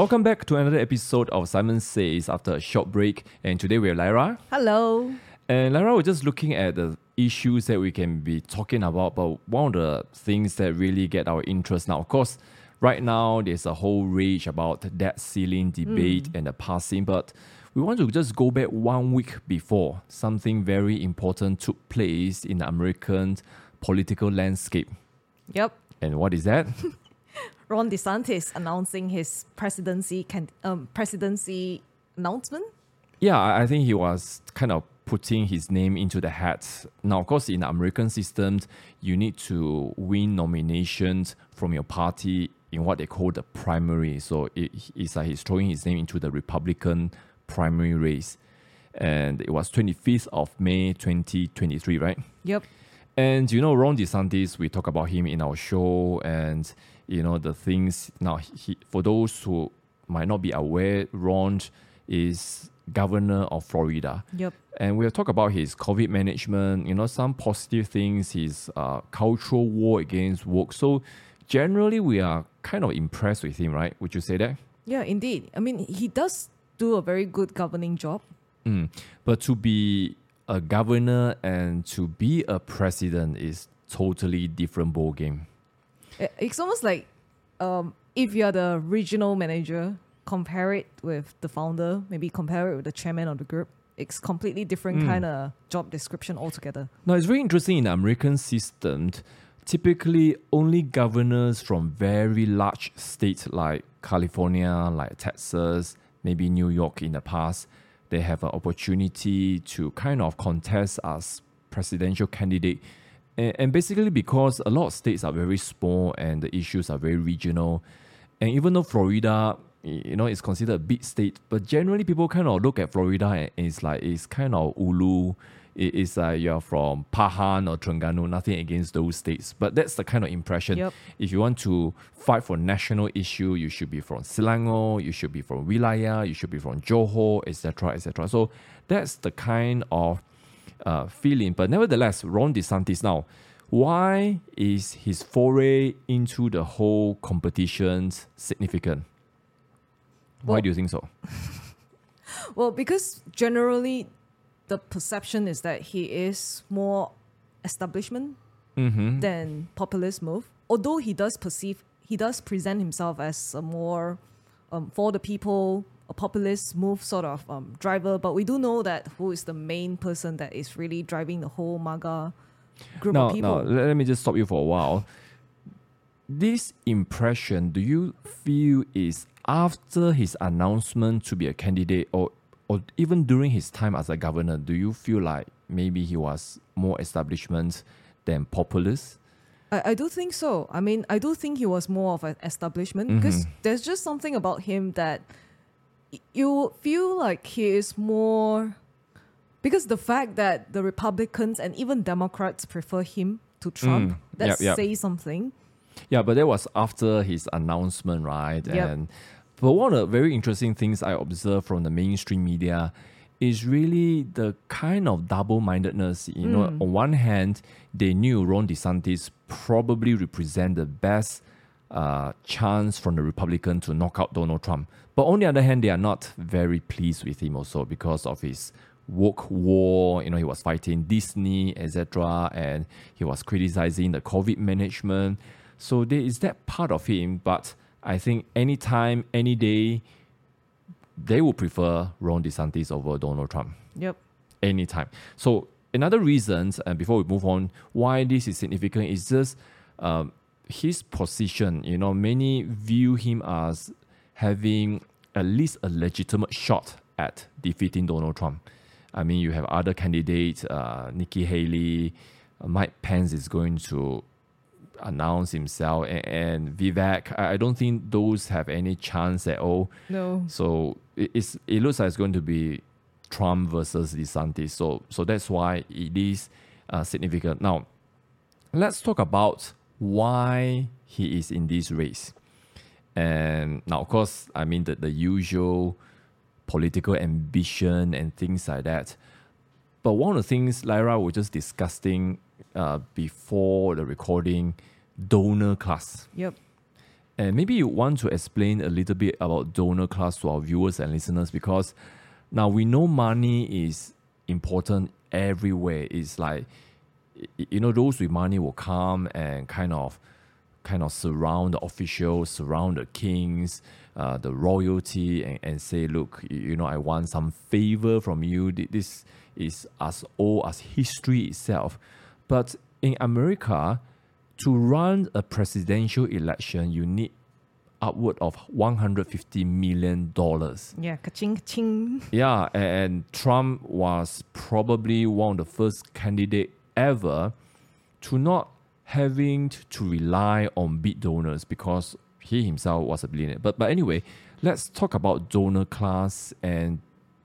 welcome back to another episode of Simon Says after a short break. And today we have Lyra. Hello. And Lyra, we're just looking at the issues that we can be talking about, but one of the things that really get our interest now, of course, right now there's a whole rage about debt ceiling debate hmm. and the passing, but we want to just go back one week before something very important took place in the American political landscape. Yep. And what is that? Ron DeSantis announcing his presidency can um, presidency announcement. Yeah, I think he was kind of putting his name into the hat. Now, of course, in the American systems, you need to win nominations from your party in what they call the primary. So it, it's like he's throwing his name into the Republican primary race. And it was 25th of May 2023, right? Yep. And you know, Ron DeSantis, we talk about him in our show, and you know the things. Now, he, for those who might not be aware, Ron is governor of Florida, Yep. and we'll talk about his COVID management. You know, some positive things, his uh, cultural war against woke. So, generally, we are kind of impressed with him, right? Would you say that? Yeah, indeed. I mean, he does do a very good governing job. Mm. But to be a governor and to be a president is totally different ball game. It's almost like um, if you're the regional manager, compare it with the founder, maybe compare it with the chairman of the group. It's completely different Mm. kind of job description altogether. Now, it's very interesting in the American system. Typically, only governors from very large states like California, like Texas, maybe New York in the past, they have an opportunity to kind of contest as presidential candidate. And, and basically, because a lot of states are very small and the issues are very regional, and even though Florida, you know, is considered a big state, but generally people kind of look at Florida and it's like it's kind of ulu. It- It's like you're from Pahang or Terengganu, nothing against those states, but that's the kind of impression. Yep. If you want to fight for national issue, you should be from Selangor, you should be from Wilayah, you should be from Johor, etc., etc. So that's the kind of uh, feeling. But nevertheless, Ron DeSantis now, why is his foray into the whole competition significant? Why Well- do you think so? Well, because generally the perception is that he is more establishment Mm-hmm. than populist move. Although he does perceive, he does present himself as a more um, for the people, a populist move sort of um, driver. But we do know that who is the main person that is really driving the whole MAGA group Now, of people. let let me just stop you for a while. This impression, do you feel is after his announcement to be a candidate or or even during his time as a governor, do you feel like maybe he was more establishment than populist? I, I do think so. I mean, I do think he was more of an establishment because there's just something about him that you feel like he is more because the fact that the Republicans and even Democrats prefer him to Trump, Mm. that Yep, yep. says something. Yeah, but that was after his announcement, right? Yep. And but one of the very interesting things I observe from the mainstream media is really the kind of double-mindedness. You know, Mm. on one hand, they knew Ron DeSantis probably represent the best uh, chance from the Republican to knock out Donald Trump. But on the other hand, they are not very pleased with him also because of his woke war. You know, he was fighting Disney, etc., and he was criticizing the COVID management. So there is that part of him, but I think anytime, any day, they would prefer Ron DeSantis over Donald Trump Yep. anytime. So another reason, and before we move on, why this is significant is just um, his position. You know, many view him as having at least a legitimate shot at defeating Donald Trump. I mean, you have other candidates, uh, Nikki Haley, uh, Mike Pence is going to announce himself, and, and Vivek. I, I don't think those have any chance at all. No. So it, it's it looks like it's going to be Trump versus DeSantis. So so that's why it is uh, significant. Now, let's talk about why he is in this race. And now, of course, I mean the, the usual political ambition and things like that. But one of the things Lyra was just discussing uh, before the recording, donor class. Yep. And maybe you want to explain a little bit about donor class to our viewers and listeners because now we know money is important everywhere. It's like you know those with money will come and kind of kind of surround the officials, surround the kings, uh, the royalty, and, and say, look, you, you know, I want some favor from you. This is as old as history itself. But in America, to run a presidential election, you need upward of 150 million dollars. Yeah, ka-ching, ka-ching. Yeah, a- and Trump was probably one of the first candidate ever to not having to rely on big donors because he himself was a billionaire. But but anyway, let's talk about donor class and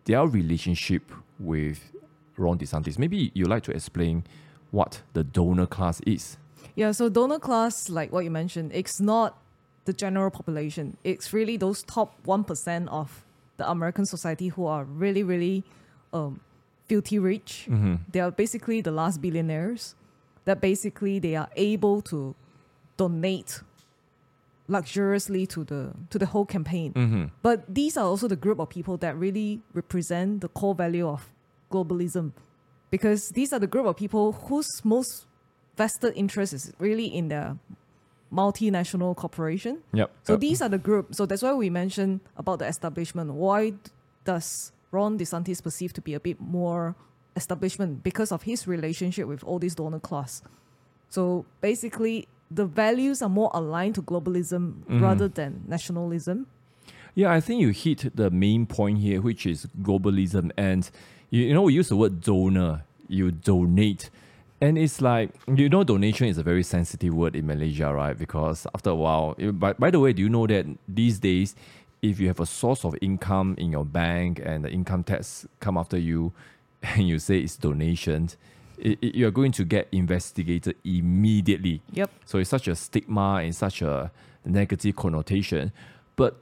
their relationship with Ron DeSantis. Maybe you'd like to explain what the donor class is. Yeah, so donor class, like what you mentioned, it's not the general population. It's really those top 1% of the American society who are really, really um, filthy rich. They are basically the last billionaires that basically they are able to donate luxuriously to the to the whole campaign. Mm-hmm. But these are also the group of people that really represent the core value of globalism. Because these are the group of people whose most vested interest is really in the multinational corporation. Yep. So Uh, these are the group. So that's why we mentioned about the establishment. Why does Ron DeSantis perceive to be a bit more establishment? Because of his relationship with all these donor class. So basically, the values are more aligned to globalism Mhm. rather than nationalism. Yeah, I think you hit the main point here, which is globalism. And you, you know, we use the word donor. You donate. And it's like, you know, donation is a very sensitive word in Malaysia, right? Because after a while, by, by the way, do you know that these days, if you have a source of income in your bank and the income tax come after you and you say it's donation, it, it- you're going to get investigated immediately. Yep. So it's such a stigma and such a negative connotation. But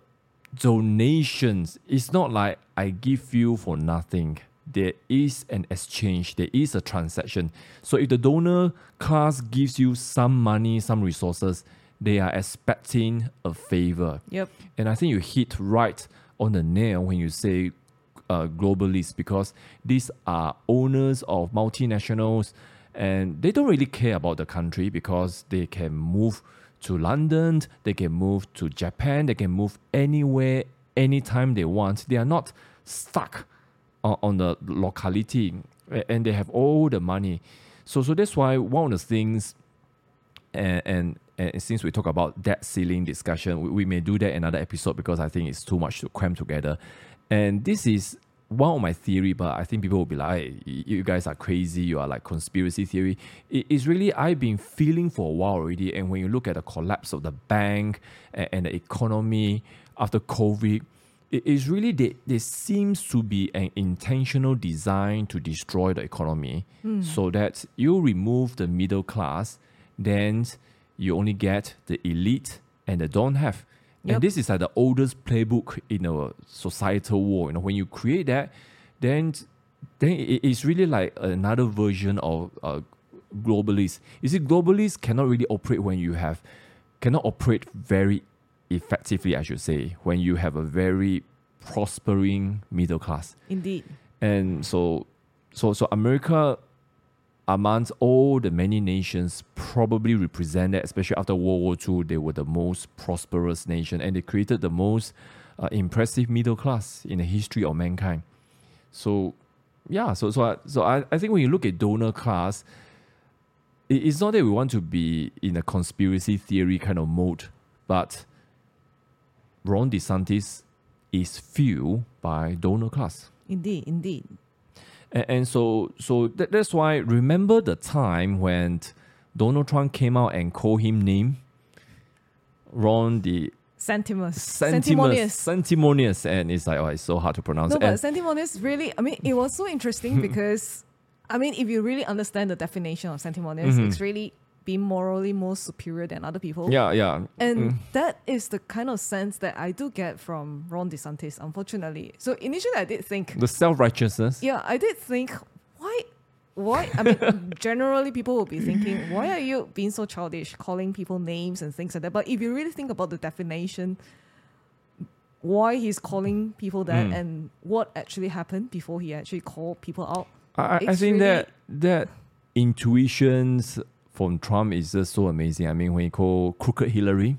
donations, it's not like I give you for nothing. There is an exchange, there is a transaction. So if the donor class gives you some money, some resources, they are expecting a favor. Yep. And I think you hit right on the nail when you say uh, globalists because these are owners of multinationals and they don't really care about the country because they can move to London, they can move to Japan, they can move anywhere, anytime they want. They are not stuck on, on the locality and they have all the money. So, so that's why one of the things and, and and since we talk about debt ceiling discussion, we, we may do that another episode because I think it's too much to cram together. And this is one of my theory, but I think people will be like, "Hey, you guys are crazy. You are like conspiracy theory. It is really I've been feeling for a while already. And when you look at the collapse of the bank and the economy after COVID, it is really there, there seems to be an intentional design to destroy the economy so that you remove the middle class, then you only get the elite and the don't have. Yep. And this is like the oldest playbook in a societal war. You know, when you create that, then then it's really like another version of uh, globalists. You see, globalists cannot really operate when you have cannot operate very effectively, I should say, when you have a very prospering middle class. Indeed. And so so so America amongst all the many nations probably represented, especially after World War II, they were the most prosperous nation and they created the most uh, impressive middle class in the history of mankind. So yeah, so so I, so I, I think when you look at donor class, it- it's not that we want to be in a conspiracy theory kind of mode, but Ron DeSantis is fueled by donor class. Indeed. Indeed. And, and so, so that, that's why remember the time when Donald Trump came out and called him name, Ron the Sentimus. sanctimonious, sanctimonious, and it's like oh, it's so hard to pronounce. No, but and, really, I mean, it was so interesting because, I mean, if you really understand the definition of sanctimonious, Mhm. it's really being morally more superior than other people. yeah, yeah, And Mm. that is the kind of sense that I do get from Ron DeSantis, unfortunately. So initially I did think, the self righteousness. yeah, I did think, why why? I mean, generally people will be thinking, why are you being so childish, calling people names and things like that? But if you really think about the definition, why he's calling people that Mm. and what actually happened before he actually called people out. I, I- I think really- that that intuitions from Trump is just so amazing. I mean, when he called crooked Hillary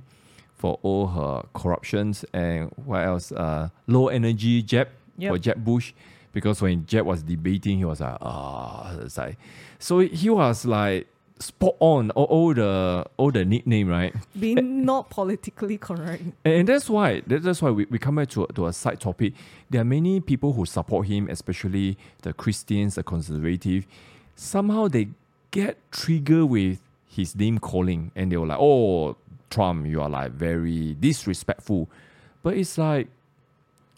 for all her corruptions and what else? Uh, low energy Jeb Yep. for Jeb Bush, because when Jeb was debating, he was like, ah, it's like, so he was like spot on all, all the all the nickname, right? Being not politically correct. And, and that's why that's why we, we come back to, to a side topic. There are many people who support him, especially the Christians, the conservative. Somehow they get triggered with his name calling and they were like, Oh, Trump, you are like very disrespectful. But it's like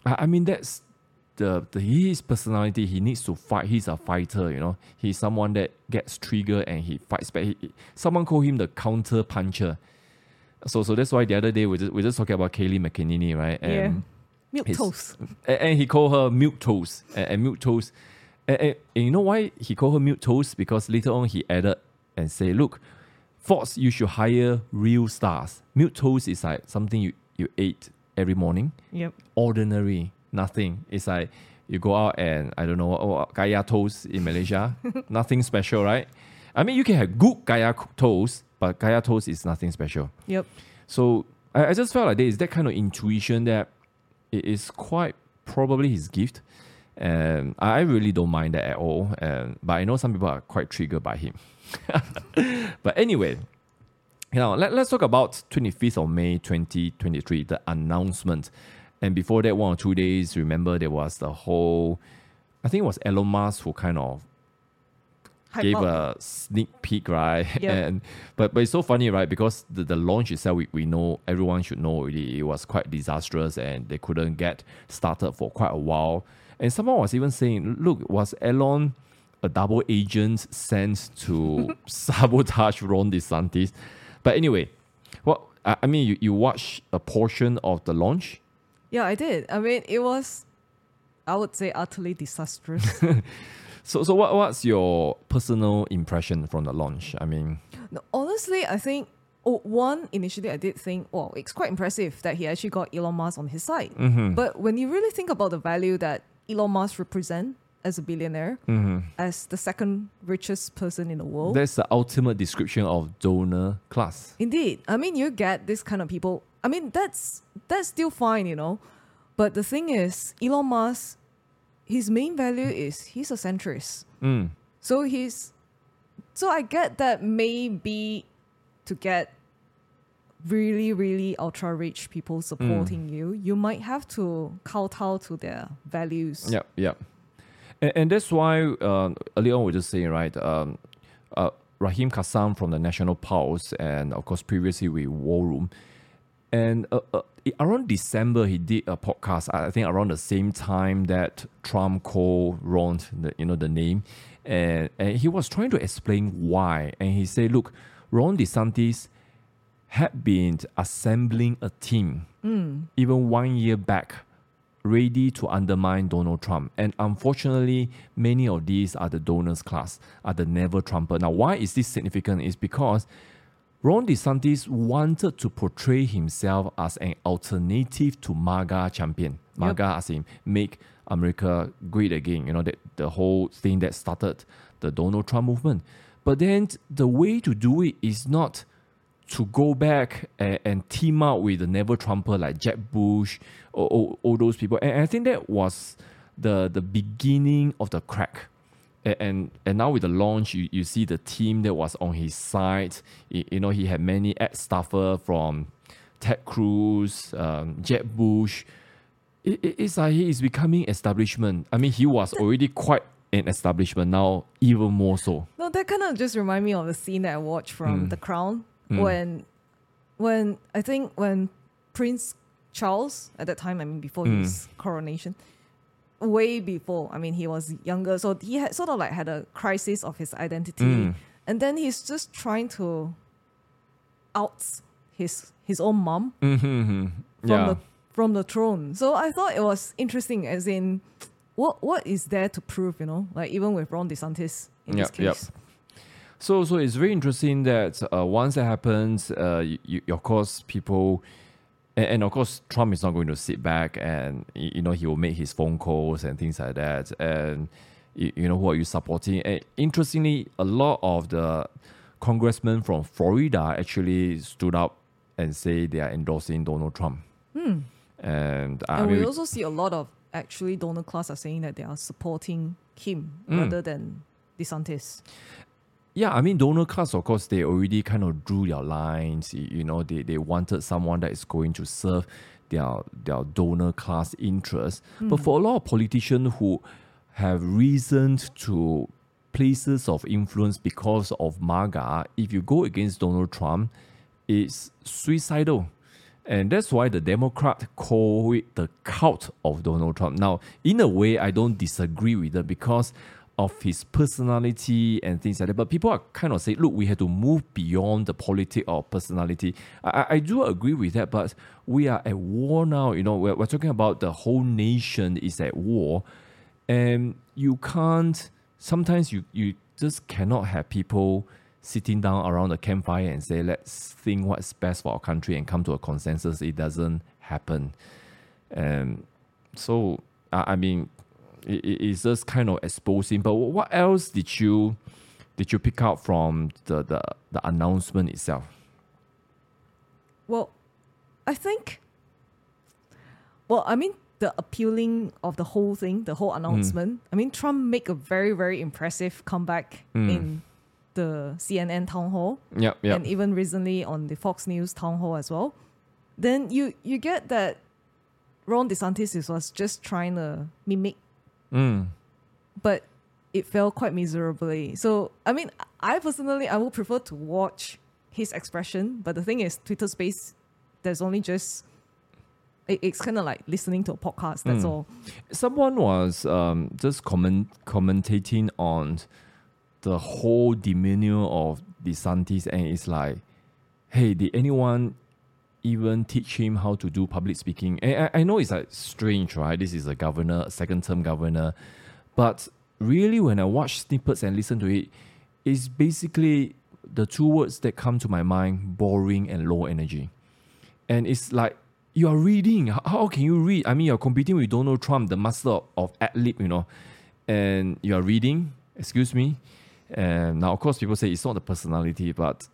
I, I mean that's the, the his personality, he needs to fight. He's a fighter, you know. He's someone that gets triggered and he fights back. He, someone call him the counter puncher. So so that's why the other day we just we just talking about Kayleigh McEnany, right? And, yeah. Milk his- toast. and, and he called her milk toast. And, and milk toast. And, and, and you know why he called her milk toast? Because later on he added and say, look, Fox, you should hire real stars. Milk toast is like something you, you ate every morning. Yep. Ordinary, nothing. It's like you go out and I don't know, oh, oh kaya toast in Malaysia. nothing special, right? I mean, you can have good kaya toast, but kaya toast is nothing special. Yep. So I, I just felt like there is that kind of intuition that it is quite probably his gift. And I really don't mind that at all. And but I know some people are quite triggered by him. but anyway, you know, let, let's talk about 25th of May 2023, the announcement. And before that, one or two days, remember there was the whole I think it was Elon Musk who kind of Hype gave up. a sneak peek, right? Yeah. And but but it's so funny, right? Because the, the launch itself, we, we know everyone should know already, it was quite disastrous and they couldn't get started for quite a while. And someone was even saying, look, was Elon a double agent sent to sabotage Ron DeSantis? But anyway, what I, I mean, you, you watched a portion of the launch. Yeah, I did. I mean, it was, I would say, utterly disastrous. So so what what's your personal impression from the launch? I mean, No, honestly, I think oh, one initially I did think, well, it's quite impressive that he actually got Elon Musk on his side. Mm-hmm. But when you really think about the value that Elon Musk represent as a billionaire, as the second richest person in the world, that's the ultimate description of donor class. indeed, I mean, you get this kind of people. I mean, that's that's still fine, you know. But the thing is, Elon Musk, his main value is he's a centrist. Mm. So he's so I get that maybe to get really, really ultra rich people supporting you, you might have to kowtow to their values. Yep, yep. And, and that's why uh, earlier on we were just saying, right? Um, uh, Raheem Kassam from the National Pulse, and of course previously with War Room, and uh, uh, around December he did a podcast. I I think around the same time that Trump called Ron, the, you know the name, and and he was trying to explain why, and he said, look, Ron DeSantis had been assembling a team hmm. even one year back ready to undermine Donald Trump. And unfortunately, many of these are the donors class, are the never Trumper. Now, why is this significant? Is because Ron DeSantis wanted to portray himself as an alternative to MAGA champion. MAGA as in make America great again, you know, that the whole thing that started the Donald Trump movement. But then the way to do it is not to go back and, and team up with the never Trumper like Jeb Bush or, or all those people. And I think that was the the beginning of the crack. A- And and now with the launch, you, you see the team that was on his side. You, you know, he had many ex staffer from Ted Cruz, um, Jeb Bush. It, it- it's like he is becoming establishment. I mean, he was already quite an establishment now, even more so. No, that kind of just remind me of the scene that I watched from The Crown when, when I think when Prince Charles at that time, I mean before his coronation, way before, I mean he was younger, so he had sort of like had a crisis of his identity, Mm. and then he's just trying to out his his own mom Mm-hmm. from Yeah. the from the throne. So I thought it was interesting, as in, what what is there to prove? You know, like even with Ron DeSantis, in Yep, this yep. So, so it's very interesting that uh, once that happens, uh, you, you, of course, people, and, and of course, Trump is not going to sit back and you know he will make his phone calls and things like that. And you, know who are you supporting? And interestingly, a lot of the congressmen from Florida actually stood up and say they are endorsing Donald Trump. And, I and mean, we also see a lot of actually donor class are saying that they are supporting him Mm. rather than DeSantis. Yeah, I mean, donor class, of course, they already kind of drew their lines. You know, they, they wanted someone that is going to serve their their donor class interests. But hmm. for a lot of politicians who have risen to places of influence because of MAGA, if you go against Donald Trump, it's suicidal. And that's why the Democrat call it the cult of Donald Trump. Now, in a way, I don't disagree with it because of his personality and things like that. But people are kind of saying, look, we have to move beyond the politics of personality. I, I- do agree with that, but we are at war now. You know, we're, we're talking about the whole nation is at war. And you can't, sometimes you, you just cannot have people sitting down around the campfire and say, let's think what's best for our country and come to a consensus. It doesn't happen. And so, I I mean, it, it- it's just kind of exposing. But what else did you did you pick out from the, the, the announcement itself? Well, I think. Well, I mean, the appealing of the whole thing, the whole announcement. I mean, Trump make a very, very impressive comeback Mm. in the CNN town hall, Yep, yep. and even recently on the Fox News town hall as well. Then you you get that Ron DeSantis is- was just trying to mimic, Mm. but it fell quite miserably. So I mean, I personally I would prefer to watch his expression, but the thing is, Twitter Space, there's only just it, it's kind of like listening to a podcast. That's Mm. all. Someone was um, just comment commentating on the whole demeanor of DeSantis, and it's like, hey, did anyone even teach him how to do public speaking? And I, I know it's like strange, right? This is a governor, second term governor, but really, when I watch snippets and listen to it, it's basically the two words that come to my mind: boring and low energy. And it's like you are reading. How, can you read? I mean, you're competing with Donald Trump, the master of ad lib, you know, and you are reading. Excuse me. And now, of course, people say it's not the personality, but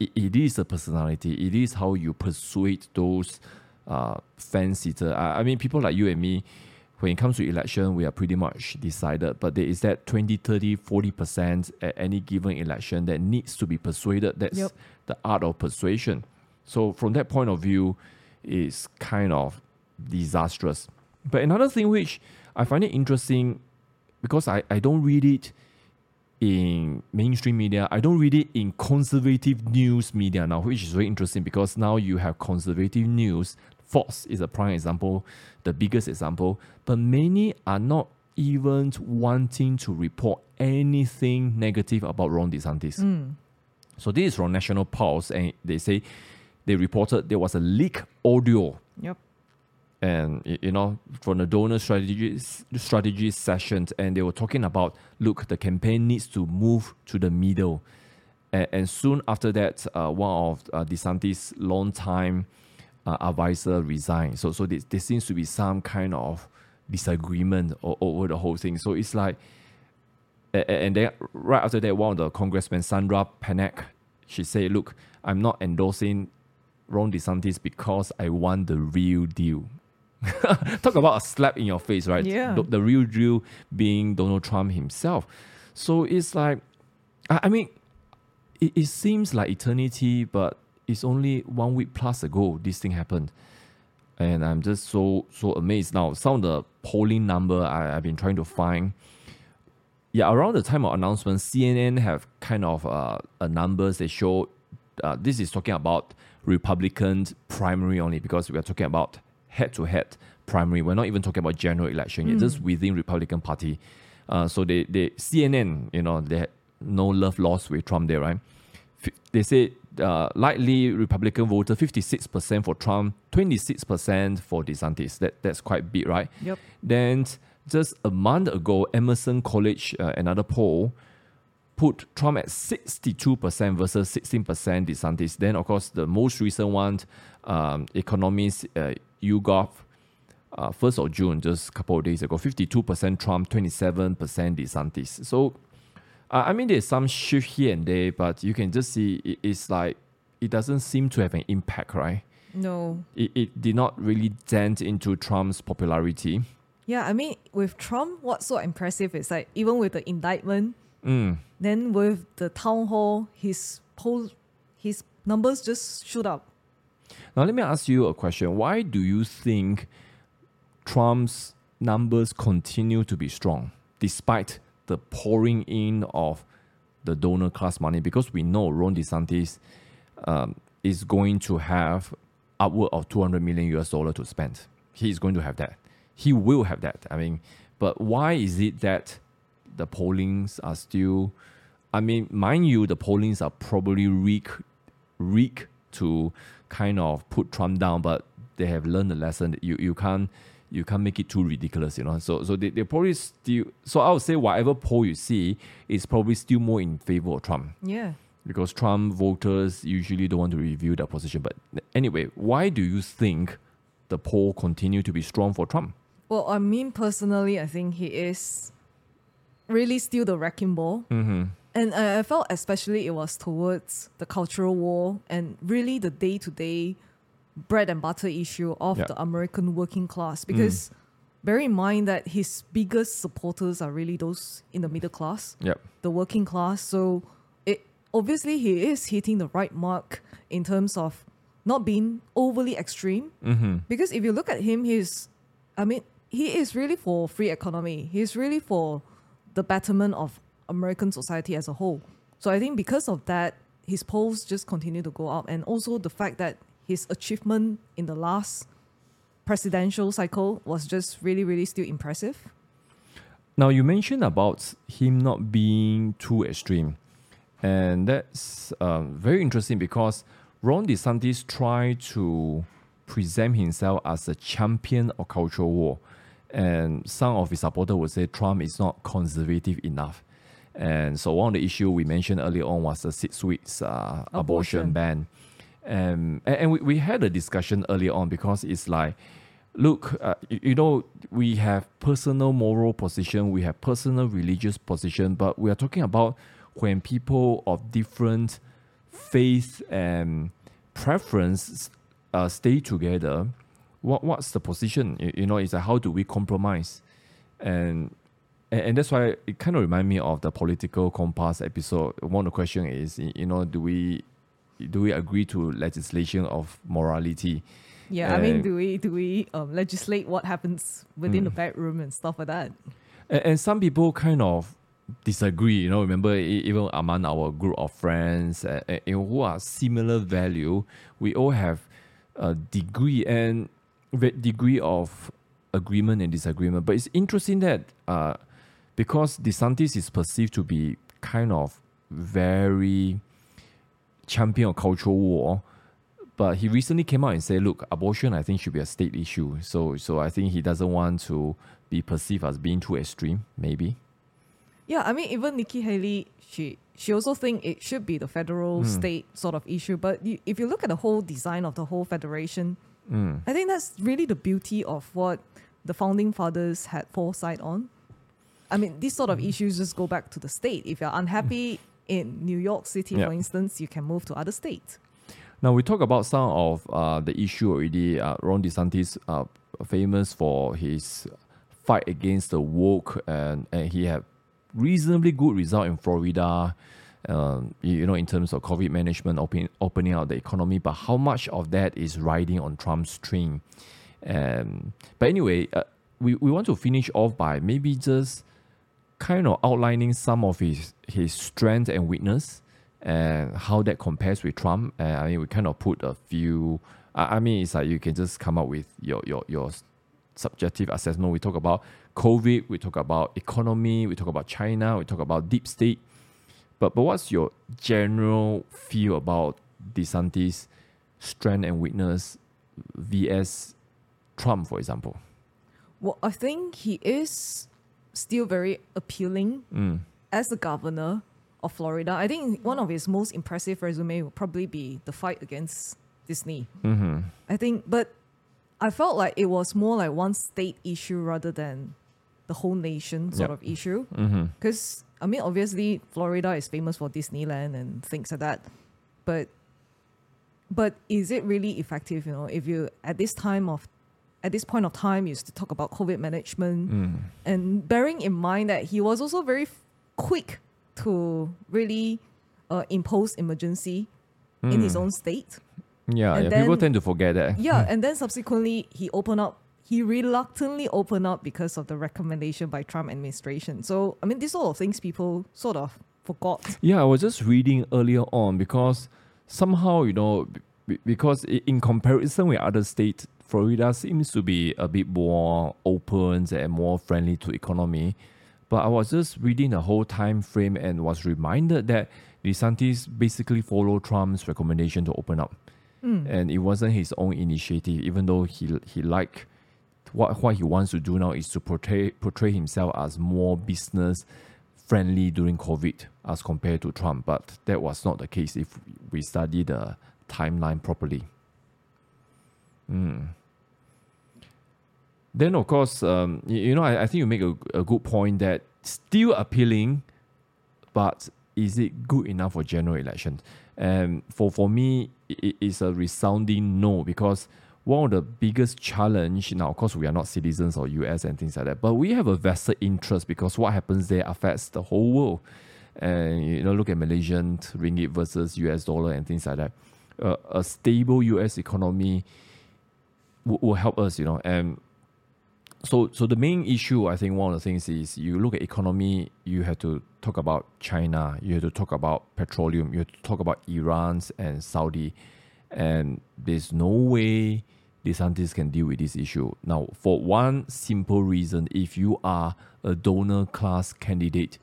it, it is a personality. It is how you persuade those uh, fan sitter. I, I mean, people like you and me, when it comes to election, we are pretty much decided. But there is that 20, 30, 40% at any given election that needs to be persuaded. That's Yep. the art of persuasion. So from that point of view, it's kind of disastrous. But another thing which I find it interesting because I, I don't read it in mainstream media. I don't read it in conservative news media now, which is very interesting because now you have conservative news. Fox is a prime example, the biggest example, but many are not even wanting to report anything negative about Ron DeSantis. Mm. So this is from National Pulse, and they say they reported there was a leak audio Yep. And you know from the donor strategies strategy sessions and they were talking about look the campaign needs to move to the middle. And, and soon after that uh, one of uh, DeSantis longtime uh, advisor resigned. So so there, there seems to be some kind of disagreement over the whole thing. So it's like and then right after that one of the congressman Sandra Panek she said look I'm not endorsing Ron DeSantis because I want the real deal. Talk about a slap in your face, right? Yeah. The, the real deal being Donald Trump himself. So it's like, I, I mean, it, it seems like eternity, but it's only one week plus ago this thing happened. And I'm just so so amazed now. Some of the polling number I, I've been trying to find. Yeah, around the time of announcement, CNN have kind of uh, a numbers they show. Uh, this is talking about Republican primary only because we are talking about head-to-head primary. We're not even talking about general election yet, just within Republican Party. Uh, so they, they CNN, you know, they had no love lost with Trump there, right? F- They say uh, likely Republican voter 56% for Trump, 26% for DeSantis. That that's quite big, right? Yep. Then just a month ago, Emerson College, uh, another poll, put Trump at 62% versus 16% DeSantis. Then, of course, the most recent one, um, economist uh, YouGov, uh, 1st of June, just a couple of days ago, 52% Trump, 27% DeSantis. So, uh, I mean, there's some shift here and there, but you can just see it, it's like it doesn't seem to have an impact, right? No. It, it did not really dent into Trump's popularity. Yeah, I mean, with Trump, what's so impressive is like even with the indictment, Mm. then with the town hall, his poll, his numbers just shoot up. Now, let me ask you a question. Why do you think Trump's numbers continue to be strong despite the pouring in of the donor class money? Because we know Ron DeSantis um, is going to have upward of 200 million US dollar to spend. He's going to have that. He will have that. I mean, but why is it that the pollings are still? I mean, mind you, the pollings are probably rigged, rigged to kind of put Trump down, but they have learned the lesson. that You you can't you can't make it too ridiculous, you know. So so they they probably still. So I would say whatever poll you see is probably still more in favor of Trump Yeah. because Trump voters usually don't want to review their position. But anyway, why do you think the poll continue to be strong for Trump? Well, I mean, personally, I think he is really still the wrecking ball. Mm-hmm. And I, I felt especially it was towards the cultural war and really the day to day bread and butter issue of Yeah. the American working class. Because bear in mind that his biggest supporters are really those in the middle class, Yep. the working class. So it obviously he is hitting the right mark in terms of not being overly extreme. Mm-hmm. Because if you look at him, he's, I mean, he is really for free economy. He's really for the betterment of American society as a whole. So I think because of that, his polls just continue to go up, and also the fact that his achievement in the last presidential cycle was just really, really still impressive. Now you mentioned about him not being too extreme, and that's um, very interesting because Ron DeSantis tried to present himself as a champion of cultural war, and some of his supporters would say Trump is not conservative enough. And so one of the issue we mentioned earlier on was the six weeks uh, abortion. Abortion. ban. Um, and and we, we had a discussion earlier on because it's like, look, uh, you, you know, we have personal moral position, we have personal religious position, but we are talking about when people of different faith and preference uh, stay together. What what's the position? You, you know, it's like how do we compromise? And and, and that's why it kind of remind me of the political compass episode. One of the question is, you know, do we do we agree to legislation of morality? Yeah, I mean, do we do we um, legislate what happens within the Mm. bedroom and stuff like that? And, and some people kind of disagree. You know, remember even among our group of friends uh, uh, who are similar value, we all have a degree and degree of agreement and disagreement. But it's interesting that uh, because DeSantis is perceived to be kind of very champion of cultural war. But he recently came out and said, "Look, abortion, I think should be a state issue." So, so I think he doesn't want to be perceived as being too extreme. Maybe. Yeah, I mean, even Nikki Haley, she she also think it should be the federal Hmm. state sort of issue. But you, if you look at the whole design of the whole federation, Mm. I think that's really the beauty of what the founding fathers had foresight on. I mean, these sort of issues just go back to the state. If you're unhappy in New York City, Yeah. for instance, you can move to other states. Now we talk about some of uh, the issue already. Uh, Ron DeSantis, uh, famous for his fight against the woke, and, and he had reasonably good result in Florida. Um, you you know, in terms of COVID management, open, opening out the economy, but how much of that is riding on Trump's train? Um, but anyway, uh, we, we want to finish off by maybe just kind of outlining some of his his strength and weakness and how that compares with Trump. And I mean, we kind of put a few. I, I mean, it's like you can just come up with your your your subjective assessment. We talk about COVID, we talk about economy, we talk about China, we talk about deep state. But but what's your general feel about DeSantis' strength and weakness vs Trump, for example? Well, I think he is still very appealing Mm. as a governor, of Florida. I think one of his most impressive resume would probably be the fight against Disney. Mm-hmm. I think, but I felt like it was more like one state issue rather than the whole nation sort Yep. of issue. Mm-hmm. Because I mean, obviously, Florida is famous for Disneyland and things like that, but but is it really effective? You know, if you at this time of at this point of time, used to talk about COVID management, Mm. and bearing in mind that he was also very f- quick to really uh, impose emergency in his Mm. own state. Yeah, And yeah. people tend to forget that. Yeah, and then subsequently he opened up. He reluctantly opened up because of the recommendation by Trump administration. So I mean, these sort of things people sort of forgot. Yeah, I was just reading earlier on because somehow, you know, b- because in comparison with other states, Florida seems to be a bit more open and more friendly to economy. But I was just reading the whole time frame and was reminded that DeSantis basically followed Trump's recommendation to open up. And it wasn't his own initiative, even though he he like what what he wants to do now is to portray portray himself as more business friendly during COVID as compared to Trump, but that was not the case if we study the timeline properly. Mm. Then, of course, um, y- you know, I, I think you make a, a good point that still appealing, but is it good enough for general election? And for, for me, it is a resounding no because one of the biggest challenge now, of course, we are not citizens of US and things like that, but we have a vested interest because what happens there affects the whole world. And you know, look at Malaysian ringgit versus US dollar and things like that. Uh, a stable US economy will, will help us, you know. And so, so the main issue, I think, one of the things is you look at economy, you have to talk about China, you have to talk about petroleum, you have to talk about Iran's and Saudi, and there's no way DeSantis can deal with this issue. Now, for one simple reason, if you are a donor class candidate,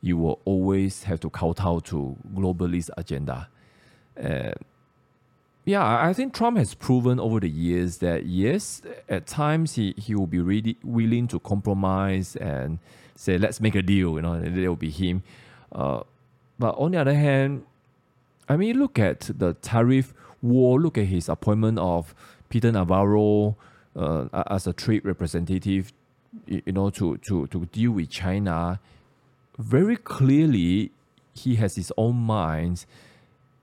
you will always have to kowtow to globalist agenda. Uh, yeah, I think Trump has proven over the years that yes, at times he, he will be really willing to compromise and say, let's make a deal, you know, and it will be him. Uh, but on the other hand, I mean, look at the tariff war, look at his appointment of Peter Navarro uh, as a trade representative, you know, to, to, to deal with China. Very clearly, he has his own mind.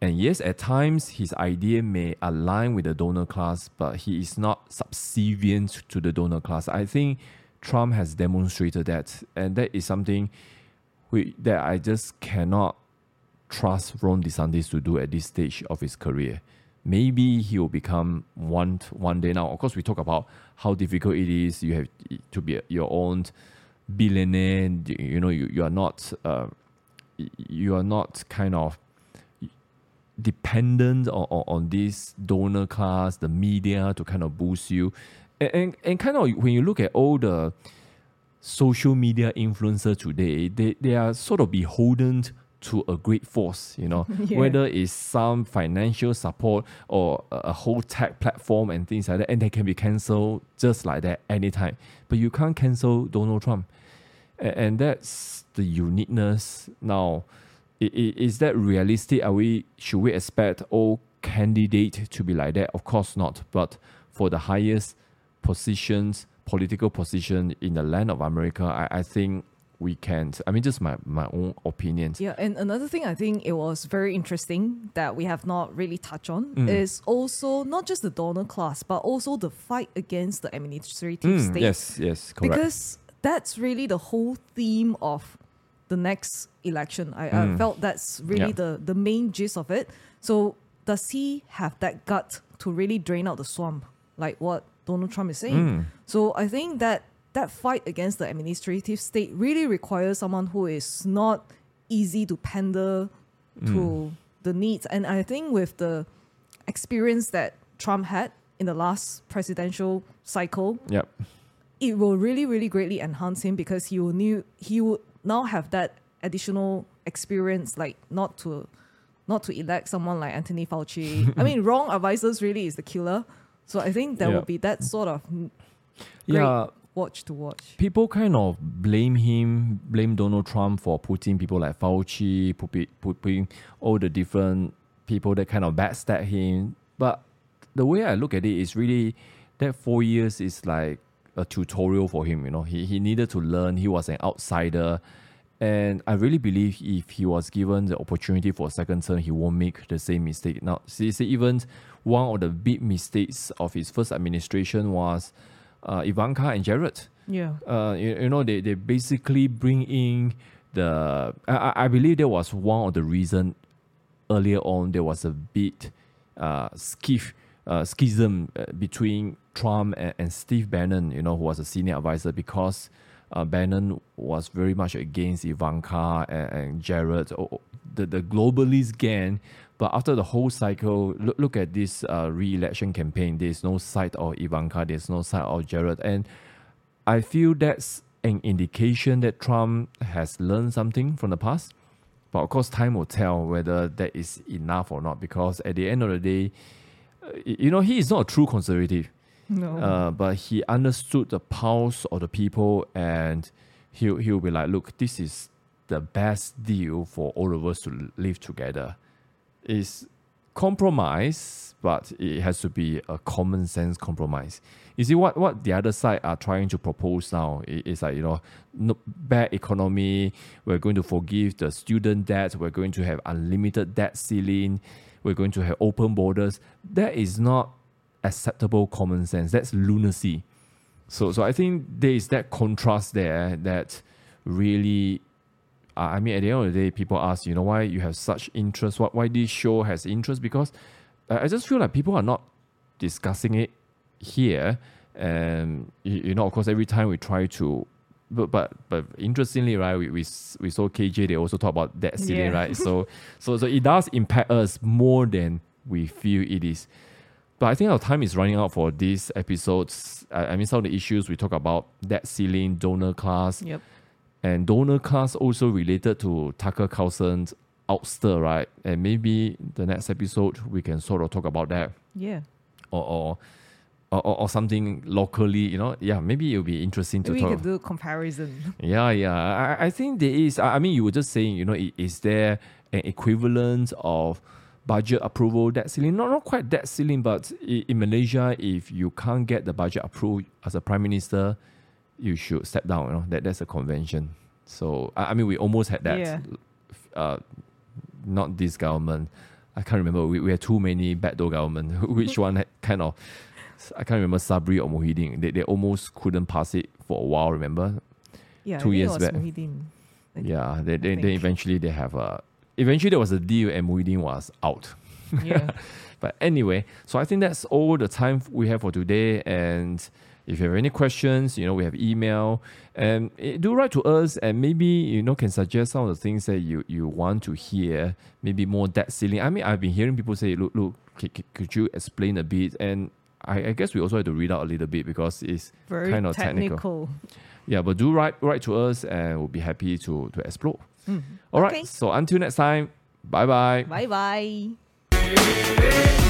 And yes, at times his idea may align with the donor class, but he is not subservient to the donor class. I think Trump has demonstrated that, and that is something we, that I just cannot trust Ron DeSantis to do at this stage of his career. Maybe he will become one one day now. Of course, we talk about how difficult it is. You have to be your own billionaire. You know, you, you are not uh, you are not kind of dependent on, on, on this donor class, the media to kind of boost you. And, and, and kind of when you look at all the social media influencers today, they, they are sort of beholden to a great force, you know, Yeah. whether it's some financial support or a, whole tech platform and things like that, and they can be cancelled just like that anytime. But you can't cancel Donald Trump. A- and that's the uniqueness now is that realistic? Are we should we expect all candidate to be like that? Of course not but for the highest positions political position in the land of america i, I think we can't. I mean just my, my own opinions Yeah, and another thing I think it was very interesting that we have not really touched on Mm. is also not just the donor class, but also the fight against the administrative Mm, state. yes yes correct. Because that's really the whole theme of the next election. I, I Mm. felt that's really Yeah. the, the main gist of it. So does he have that gut to really drain out the swamp, like what Donald Trump is saying? Mm. So I think that that fight against the administrative state really requires someone who is not easy to pander Mm. to the needs. And I think with the experience that Trump had in the last presidential cycle, yep it will really, really greatly enhance him because he will new he will now have that additional experience, like not to not to elect someone like Anthony Fauci. I mean, wrong advisors really is the killer. So I think there Yeah. will be that sort of Yeah, watch to watch. people kind of blame him, blame Donald Trump for putting people like Fauci, putting, putting all the different people that kind of backstab him. But the way I look at it is really that four years is like a tutorial for him. You know, he, he needed to learn. He was an outsider. And I really believe if he was given the opportunity for a second term, he won't make the same mistake. Now, see, see even one of the big mistakes of his first administration was uh, Ivanka and Jared Yeah. uh, you, you know, they, they basically bring in the. I, I- I believe there was one of the reason earlier on there was a bit uh, skiff, uh, schism uh, between Trump and, and Steve Bannon, you know, who was a senior advisor because uh, Bannon was very much against Ivanka and, and Jared, o- o- the, the globalist gang. But after the whole cycle, look, look at this uh, re-election campaign. There's no sight of Ivanka. There's no sight of Jared, and I feel that's an indication that Trump has learned something from the past. But of course, time will tell whether that is enough or not. Because at the end of the day, you know, he is not a true conservative, No. uh, but he understood the pulse of the people, and he'll he'll be like, "Look, this is the best deal for all of us to live together." It's compromise, but it has to be a common sense compromise. You see what what the other side are trying to propose now is like you know no, bad economy. We're going to forgive the student debt. We're going to have unlimited debt ceiling. We're going to have open borders. That is not acceptable common sense. That's lunacy. So so I think there is that contrast there that really I mean, at the end of the day, people ask, you know, why you have such interest? What why this show has interest? Because uh, I just feel like people are not discussing it here, and you know, of course, every time we try to, but but but interestingly, right, we we, we saw KJ. They also talk about that ceiling, Yeah. right? So so so it does impact us more than we feel it is. But I think our time is running out for these episodes. I, I mean, some of the issues we talk about that ceiling, donor class, Yep. and donor class also related to Tucker Carlson's ouster, right? And maybe the next episode we can sort of talk about that Yeah. or or or, or, or something locally, you know? Yeah, maybe it'll be interesting to Maybe we talk. could do a comparison. Yeah, yeah. I, I think there is. I I mean, you were just saying, you know, is there an equivalent of budget approval debt ceiling? Not, not quite debt ceiling, but in Malaysia, if you can't get the budget approved as a prime minister, you should step down. You know, that that's a convention. So I, I mean, we almost had that. Yeah. Uh, not this government. I can't remember. We, we had too many backdoor government. Which one had kind of? I can't remember Sabri or Muhyiddin. They, they almost couldn't pass it for a while. Remember? Yeah. Two years back. I- Yeah, they, they, then eventually they have a. Eventually there was a deal and Muhyiddin was out. Yeah. But anyway, so I think that's all the time we have for today. And if you have any questions, you know, we have email and eh, do write to us and maybe, you know, can suggest some of the things that you, you want to hear, maybe more debt ceiling. I mean, I've been hearing people say, look, look, c- c- could you explain a bit? And I, I guess we also have to read out a little bit because it's Very kind of technical. technical. Yeah, but do write write to us and we'll be happy to to explore. Mm-hmm. All right. Okay. So until next time, bye bye. Bye bye.